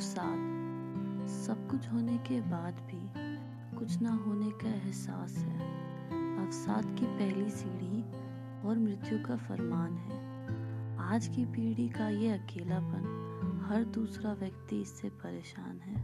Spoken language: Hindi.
अवसाद सब कुछ होने के बाद भी कुछ ना होने का एहसास है। अवसाद की पहली सीढ़ी और मृत्यु का फरमान है। आज की पीढ़ी का ये अकेलापन हर दूसरा व्यक्ति इससे परेशान है।